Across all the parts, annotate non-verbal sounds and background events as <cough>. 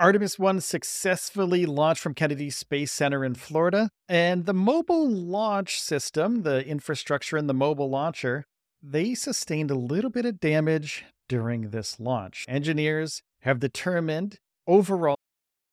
Artemis 1 successfully launched from Kennedy Space Center in Florida, and the mobile launch system, the infrastructure in the mobile launcher, they sustained a little bit of damage during this launch. Engineers have determined overall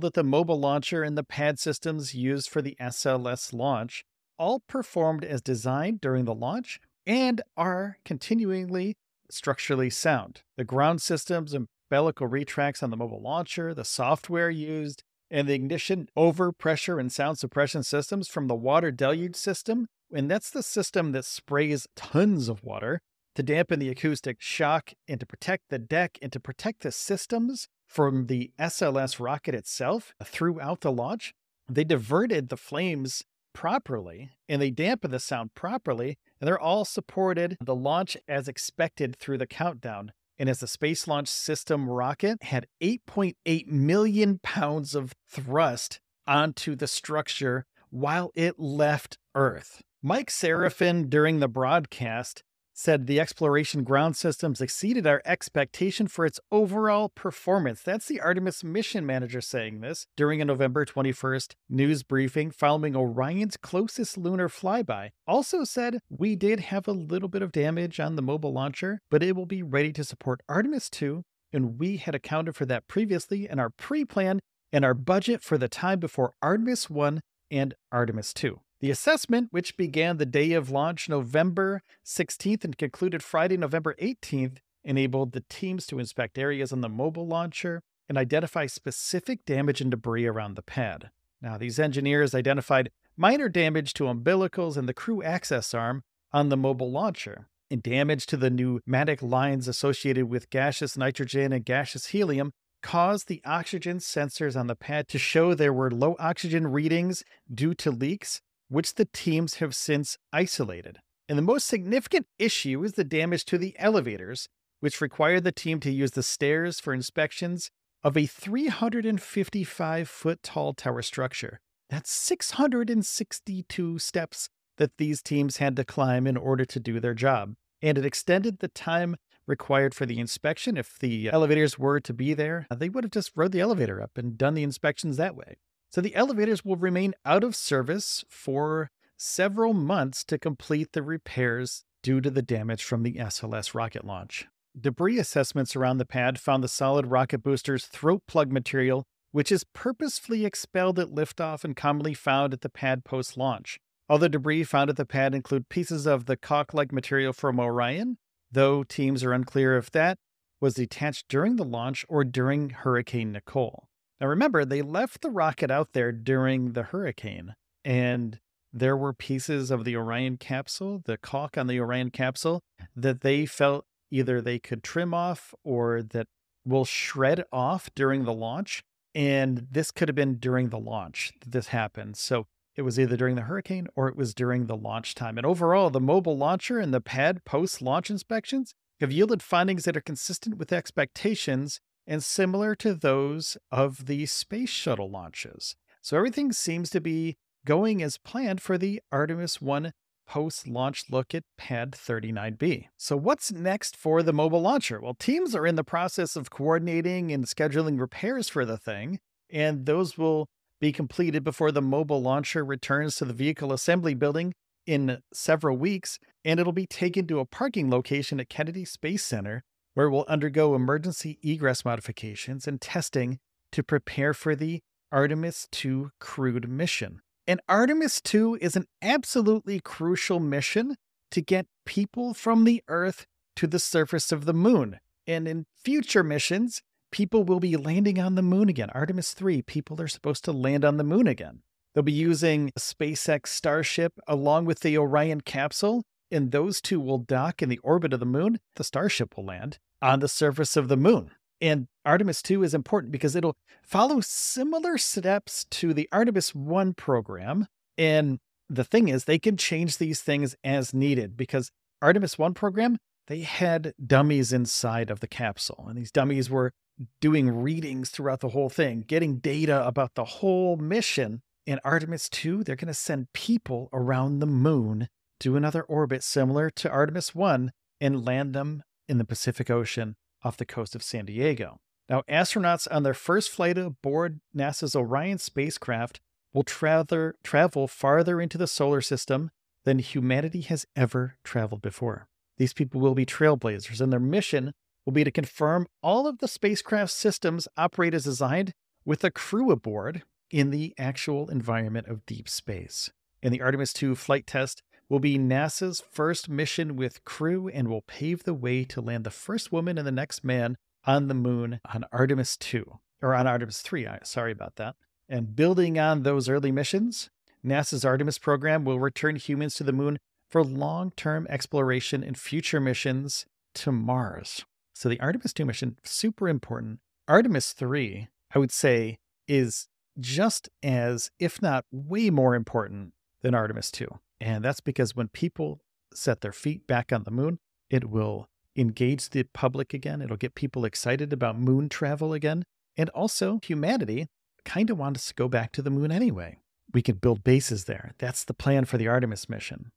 That the mobile launcher and the pad systems used for the SLS launch all performed as designed during the launch and are continuingly structurally sound. The ground systems umbilical retracts on the mobile launcher, the software used, and the ignition overpressure and sound suppression systems from the water deluge system. And that's the system that sprays tons of water to dampen the acoustic shock and to protect the deck and to protect the systems from the SLS rocket itself throughout the launch. They diverted the flames properly and they dampened the sound properly, and they're all supported the launch as expected through the countdown. And as the Space Launch System rocket had 8.8 million pounds of thrust onto the structure while it left Earth. Mike Sarafin, during the broadcast, said the exploration ground systems exceeded our expectation for its overall performance. That's the Artemis mission manager saying this during a November 21st news briefing following Orion's closest lunar flyby. Also said we did have a little bit of damage on the mobile launcher, but it will be ready to support Artemis 2, and we had accounted for that previously in our pre plan and our budget for the time before Artemis 1 and Artemis 2. The assessment, which began the day of launch November 16th and concluded Friday, November 18th, enabled the teams to inspect areas on the mobile launcher and identify specific damage and debris around the pad. Now, these engineers identified minor damage to umbilicals and the crew access arm on the mobile launcher, and damage to the pneumatic lines associated with gaseous nitrogen and gaseous helium caused the oxygen sensors on the pad to show there were low oxygen readings due to leaks which the teams have since isolated. And the most significant issue is the damage to the elevators, which required the team to use the stairs for inspections of a 355 foot tall tower structure. That's 662 steps that these teams had to climb in order to do their job. And it extended the time required for the inspection. If the elevators were to be there, they would have just rode the elevator up and done the inspections that way. So the elevators will remain out of service for several months to complete the repairs due to the damage from the SLS rocket launch. Debris assessments around the pad found the solid rocket booster's throat plug material, which is purposefully expelled at liftoff and commonly found at the pad post launch. Other debris found at the pad include pieces of the caulk like material from Orion, though teams are unclear if that was detached during the launch or during Hurricane Nicole. Now, remember, they left the rocket out there during the hurricane, and there were pieces of the Orion capsule, the caulk on the Orion capsule, that they felt either they could trim off or that will shred off during the launch. And this could have been during the launch that this happened. So it was either during the hurricane or it was during the launch time. And overall, the mobile launcher and the pad post launch inspections have yielded findings that are consistent with expectations and similar to those of the space shuttle launches. So everything seems to be going as planned for the Artemis 1 post launch look at Pad 39B. So, what's next for the mobile launcher? Well, teams are in the process of coordinating and scheduling repairs for the thing, and those will be completed before the mobile launcher returns to the vehicle assembly building in several weeks, and it'll be taken to a parking location at Kennedy Space Center where we'll undergo emergency egress modifications and testing to prepare for the Artemis 2 crewed mission. And Artemis 2 is an absolutely crucial mission to get people from the Earth to the surface of the moon. And in future missions, people will be landing on the moon again. Artemis 3, people are supposed to land on the moon again. They'll be using SpaceX Starship along with the Orion capsule and those two will dock in the orbit of the moon. The Starship will land on the surface of the moon. And Artemis 2 is important because it'll follow similar steps to the Artemis 1 program. And the thing is, they can change these things as needed because Artemis 1 program, they had dummies inside of the capsule. And these dummies were doing readings throughout the whole thing, getting data about the whole mission. In Artemis 2, they're going to send people around the moon to another orbit similar to Artemis 1 and land them in the Pacific Ocean off the coast of San Diego. Now, astronauts on their first flight aboard NASA's Orion spacecraft will tra- travel farther into the solar system than humanity has ever traveled before. These people will be trailblazers, and their mission will be to confirm all of the spacecraft systems operate as designed with a crew aboard in the actual environment of deep space. And the Artemis 2 flight test will be NASA's first mission with crew and will pave the way to land the first woman and the next man on the moon on Artemis 2, or on Artemis 3. Sorry about that. And building on those early missions, NASA's Artemis program will return humans to the moon for long term exploration and future missions to Mars. So the Artemis 2 mission, super important. Artemis 3, I would say, is just as, if not way more important than Artemis 2. And that's because when people set their feet back on the moon, it will engage the public again. It'll get people excited about moon travel again. And also, humanity kind of wants to go back to the moon anyway. We could build bases there. That's the plan for the Artemis mission.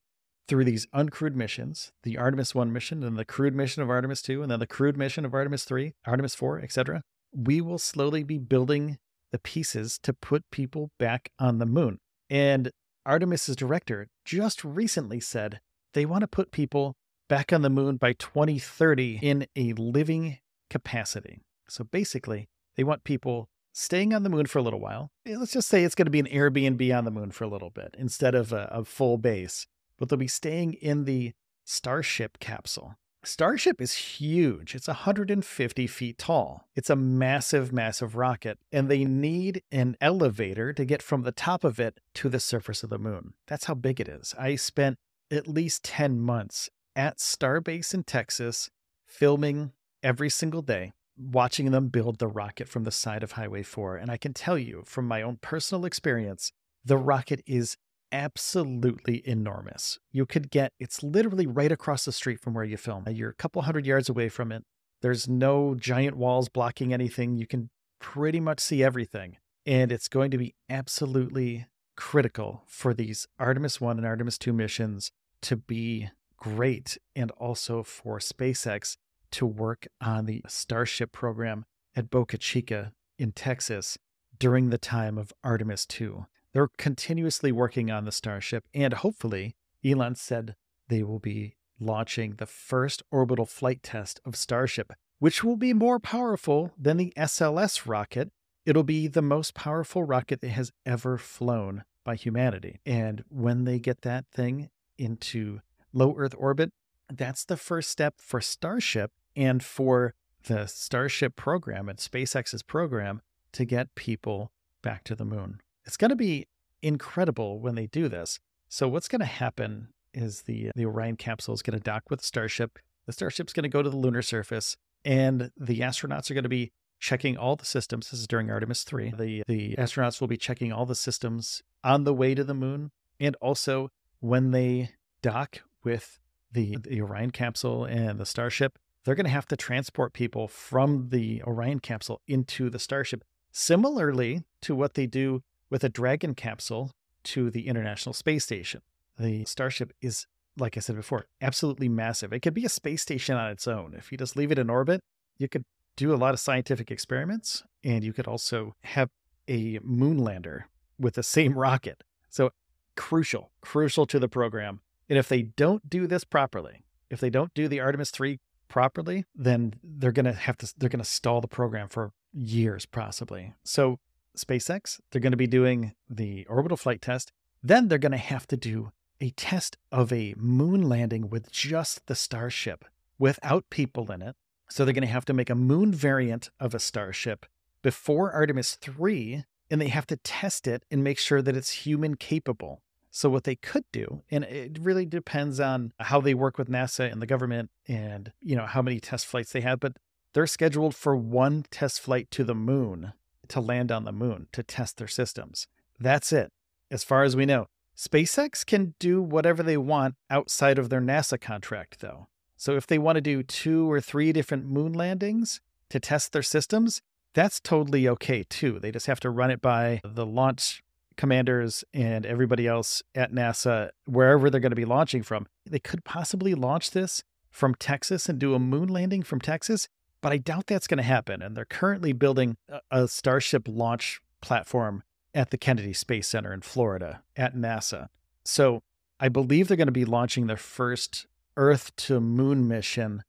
Through these uncrewed missions, the Artemis 1 mission and the crewed mission of Artemis 2 and then the crewed mission of Artemis 3, Artemis 4, etc., we will slowly be building the pieces to put people back on the moon. And Artemis's director just recently said they want to put people back on the moon by 2030 in a living capacity. So basically, they want people staying on the moon for a little while. Eh, let's just say it's going to be an Airbnb on the moon for a little bit instead of a, a full base, but they'll be staying in the Starship capsule. Starship is huge. It's 150 feet tall. It's a massive, massive rocket, and they need an elevator to get from the top of it to the surface of the moon. That's how big it is. I spent at least 10 months at Starbase in Texas filming every single day, watching them build the rocket from the side of Highway 4. And I can tell you from my own personal experience, the rocket is absolutely enormous. You could get, it's literally right across the street from where you film. You're a couple hundred yards away from it. There's no giant walls blocking anything. You can pretty much see everything. And it's going to be absolutely critical for these Artemis 1 and Artemis 2 missions to be great and also for SpaceX to work on the Starship program at Boca Chica in Texas during the time of Artemis 2. They're continuously working on the Starship, and hopefully, Elon said they will be launching the first orbital flight test of Starship, which will be more powerful than the SLS rocket. It'll be the most powerful rocket that has ever flown by humanity. And when they get that thing into low Earth orbit, that's the first step for Starship and for the Starship program and SpaceX's program to get people back to the moon. It's going to be incredible when they do this. So what's going to happen is the the Orion capsule is going to dock with the Starship. The Starship's going to go to the lunar surface, and the astronauts are going to be checking all the systems. This is during Artemis 3. The the astronauts will be checking all the systems on the way to the moon, and also when they dock with the, the Orion capsule and the Starship, they're going to have to transport people from the Orion capsule into the Starship, similarly to what they do with a Dragon capsule to the International Space Station. The Starship is, like I said before, absolutely massive. It could be a space station on its own. If you just leave it in orbit, you could do a lot of scientific experiments, and you could also have a moon lander with the same <laughs> rocket. So, crucial, crucial to the program. And if they don't do this properly, if they don't do the Artemis 3 properly, then they're going to have to, they're going to stall the program for years, possibly. So, SpaceX, they're going to be doing the orbital flight test. Then they're going to have to do a test of a moon landing with just the Starship without people in it. So they're going to have to make a moon variant of a Starship before Artemis 3, and they have to test it and make sure that it's human capable. So what they could do, and it really depends on how they work with NASA and the government and, you know, how many test flights they have, but they're scheduled for one test flight to the moon to land on the moon to test their systems. That's it. As far as we know, SpaceX can do whatever they want outside of their NASA contract, though. So if they want to do two or three different moon landings to test their systems, that's totally okay too. They just have to run it by the launch commanders and everybody else at NASA, wherever they're going to be launching from. They could possibly launch this from Texas and do a moon landing from Texas, but I doubt that's going to happen. And they're currently building a Starship launch platform at the Kennedy Space Center in Florida at NASA. So I believe they're going to be launching their first Earth to moon mission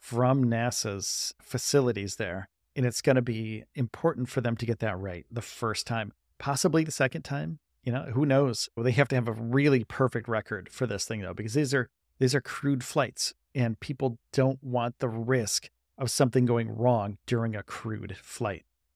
from NASA's facilities there. And it's going to be important for them to get that right the first time, possibly the second time. You know, who knows? Well, they have to have a really perfect record for this thing though, because these are these are crewed flights and people don't want the risk of something going wrong during a crewed flight.